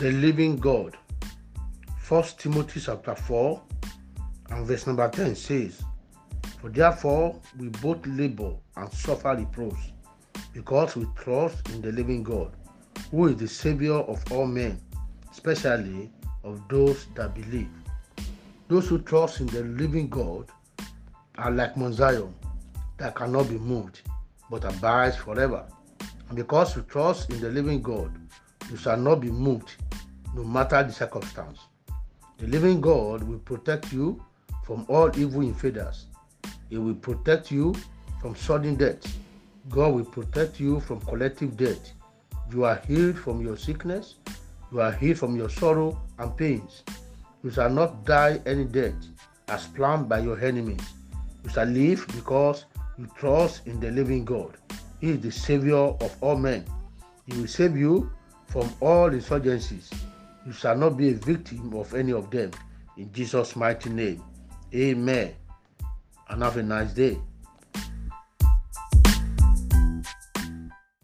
the living God. 1 Timothy chapter 4 and verse number 10 says, For therefore we both labor and suffer reproach, because we trust in the living God, who is the Savior of all men, especially of those that believe. Those who trust in the living God are like Mount Zion that cannot be moved, but abides forever. And because you trust in the living God, you shall not be moved, no matter the circumstance. The living God will protect you from all evil invaders. He will protect you from sudden death. God will protect you from collective death. You are healed from your sickness. You are healed from your sorrow and pains. You shall not die any death as planned by your enemies. You shall live because you trust in the living God. He is the Savior of all men. He will save you from all insurgencies. You shall not be a victim of any of them. In Jesus' mighty name. Amen. And have a nice day.